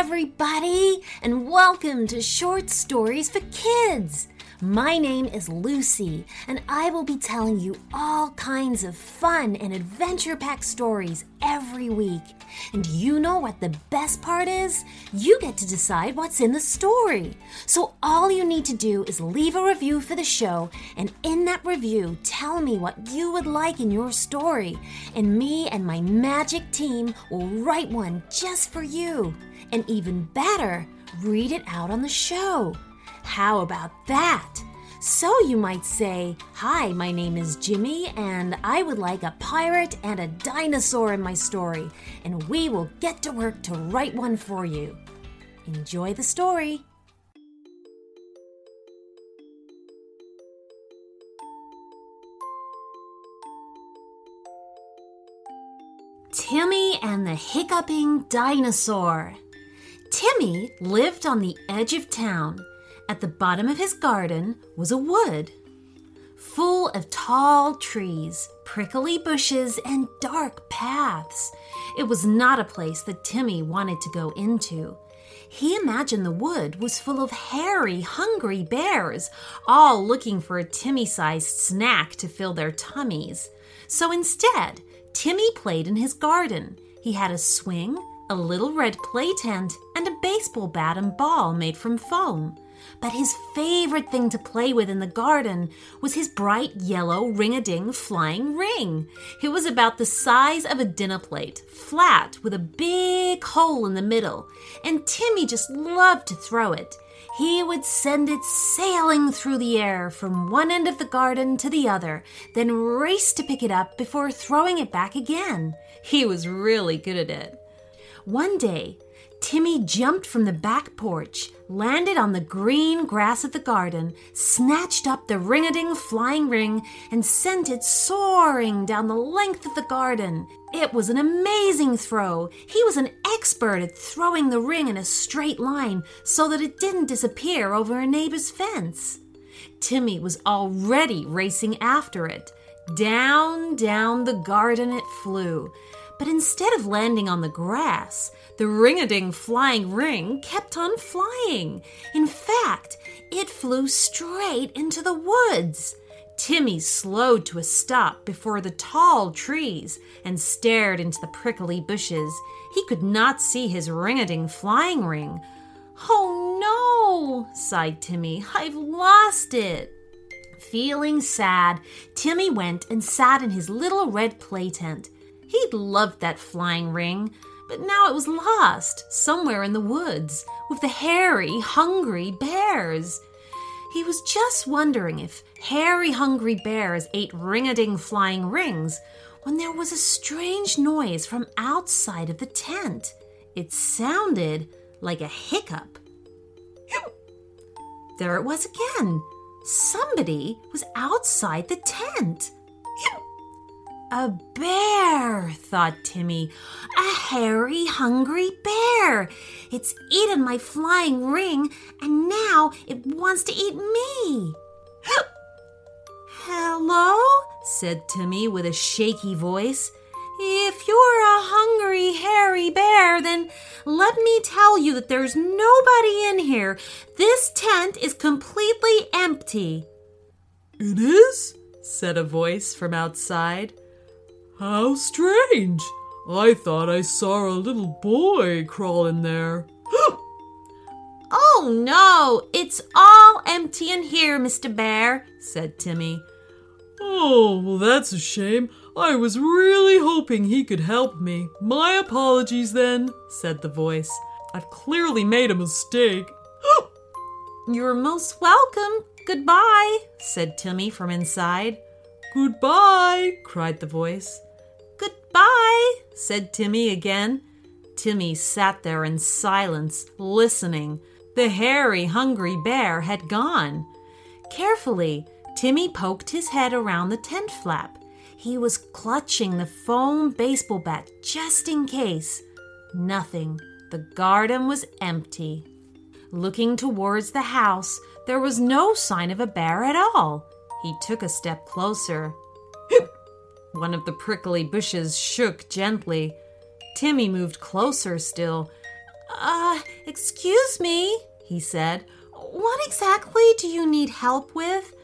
everybody, and welcome to Short Stories for Kids. My name is Lucy, and I will be telling you all kinds of fun and adventure packed stories every week. And you know what the best part is? You get to decide what's in the story. So all you need to do is leave a review for the show, and in that review, tell me what you would like in your story. And me and my magic team will write one just for you. And even better, read it out on the show. How about that? So you might say, Hi, my name is Jimmy, and I would like a pirate and a dinosaur in my story, and we will get to work to write one for you. Enjoy the story. Timmy and the Hiccuping Dinosaur. Timmy lived on the edge of town. At the bottom of his garden was a wood full of tall trees, prickly bushes, and dark paths. It was not a place that Timmy wanted to go into. He imagined the wood was full of hairy, hungry bears, all looking for a Timmy sized snack to fill their tummies. So instead, Timmy played in his garden. He had a swing, a little red play tent, and a baseball bat and ball made from foam. But his favorite thing to play with in the garden was his bright yellow ring a ding flying ring. It was about the size of a dinner plate, flat with a big hole in the middle, and Timmy just loved to throw it. He would send it sailing through the air from one end of the garden to the other, then race to pick it up before throwing it back again. He was really good at it. One day, Timmy jumped from the back porch, landed on the green grass of the garden, snatched up the ring a ding flying ring, and sent it soaring down the length of the garden. It was an amazing throw. He was an expert at throwing the ring in a straight line so that it didn't disappear over a neighbor's fence. Timmy was already racing after it. Down, down the garden it flew. But instead of landing on the grass, the ring a ding flying ring kept on flying. In fact, it flew straight into the woods. Timmy slowed to a stop before the tall trees and stared into the prickly bushes. He could not see his ring a ding flying ring. Oh no, sighed Timmy. I've lost it. Feeling sad, Timmy went and sat in his little red play tent. He'd loved that flying ring, but now it was lost somewhere in the woods with the hairy, hungry bears. He was just wondering if hairy, hungry bears ate ring a ding flying rings when there was a strange noise from outside of the tent. It sounded like a hiccup. There it was again. Somebody was outside the tent. A bear, thought Timmy. A hairy, hungry bear. It's eaten my flying ring, and now it wants to eat me. Hello? said Timmy with a shaky voice. If you're a let me tell you that there's nobody in here. This tent is completely empty. It is? said a voice from outside. How strange! I thought I saw a little boy crawl in there. oh no, it's all empty in here, Mr. Bear, said Timmy. Oh, well, that's a shame. I was really hoping he could help me. My apologies then, said the voice. I've clearly made a mistake. You're most welcome. Goodbye, said Timmy from inside. Goodbye, cried the voice. Bye, said Timmy again. Timmy sat there in silence, listening. The hairy, hungry bear had gone. Carefully, Timmy poked his head around the tent flap. He was clutching the foam baseball bat just in case. Nothing. The garden was empty. Looking towards the house, there was no sign of a bear at all. He took a step closer. One of the prickly bushes shook gently. Timmy moved closer still. Uh, excuse me, he said. What exactly do you need help with?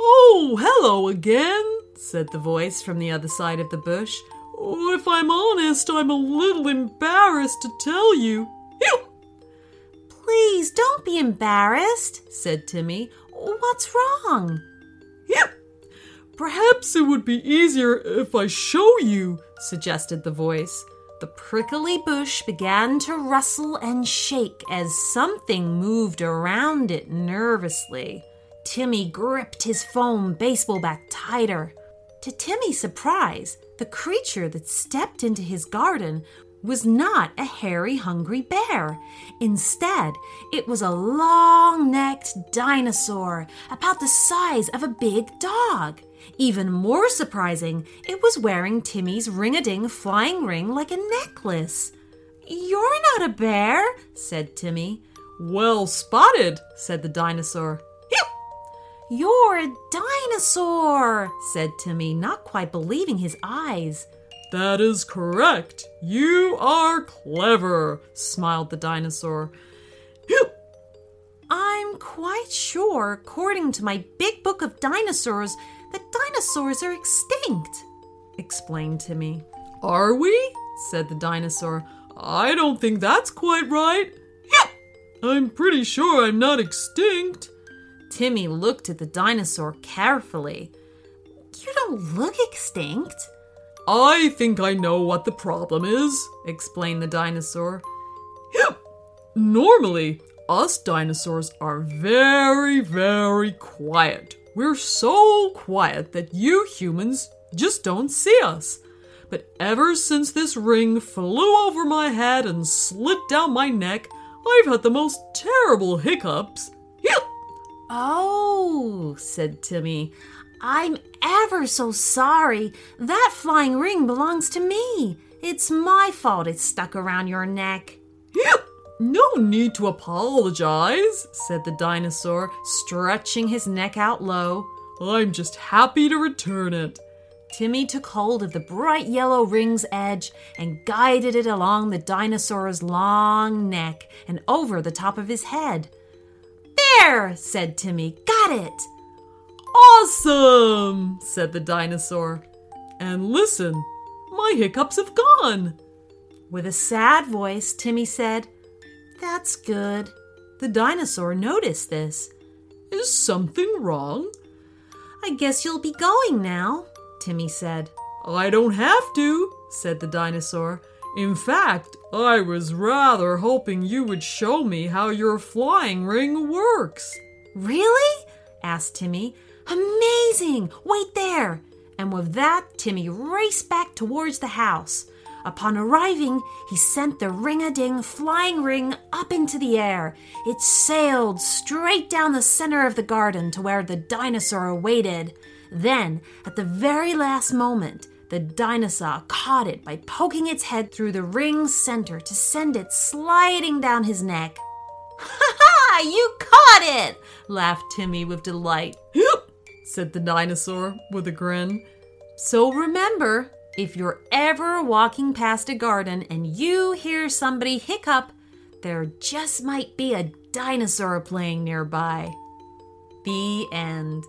Oh, hello again, said the voice from the other side of the bush. Oh, if I'm honest, I'm a little embarrassed to tell you. Please don't be embarrassed, said Timmy. What's wrong? Perhaps it would be easier if I show you, suggested the voice. The prickly bush began to rustle and shake as something moved around it nervously. Timmy gripped his foam baseball bat tighter. To Timmy's surprise, the creature that stepped into his garden was not a hairy, hungry bear. Instead, it was a long necked dinosaur about the size of a big dog. Even more surprising, it was wearing Timmy's ring a ding flying ring like a necklace. You're not a bear, said Timmy. Well spotted, said the dinosaur. You're a dinosaur, said Timmy, not quite believing his eyes. That is correct. You are clever, smiled the dinosaur. I'm quite sure, according to my big book of dinosaurs, that dinosaurs are extinct, explained Timmy. Are we? said the dinosaur. I don't think that's quite right. I'm pretty sure I'm not extinct. Timmy looked at the dinosaur carefully. You don't look extinct. I think I know what the problem is, explained the dinosaur. Normally, us dinosaurs are very, very quiet. We're so quiet that you humans just don't see us. But ever since this ring flew over my head and slid down my neck, I've had the most terrible hiccups. Oh, said Timmy. I'm ever so sorry. That flying ring belongs to me. It's my fault it's stuck around your neck. No need to apologize, said the dinosaur, stretching his neck out low. I'm just happy to return it. Timmy took hold of the bright yellow ring's edge and guided it along the dinosaur's long neck and over the top of his head. There, said Timmy. Got it. Awesome, said the dinosaur. And listen, my hiccups have gone. With a sad voice, Timmy said, That's good. The dinosaur noticed this. Is something wrong? I guess you'll be going now, Timmy said. I don't have to, said the dinosaur. In fact, I was rather hoping you would show me how your flying ring works. Really? asked Timmy. Amazing! Wait there! And with that, Timmy raced back towards the house. Upon arriving, he sent the ring a ding flying ring up into the air. It sailed straight down the center of the garden to where the dinosaur awaited. Then, at the very last moment, the dinosaur caught it by poking its head through the ring's center to send it sliding down his neck. Ha ha! You caught it! laughed Timmy with delight. said the dinosaur with a grin. So remember, if you're ever walking past a garden and you hear somebody hiccup, there just might be a dinosaur playing nearby. The end.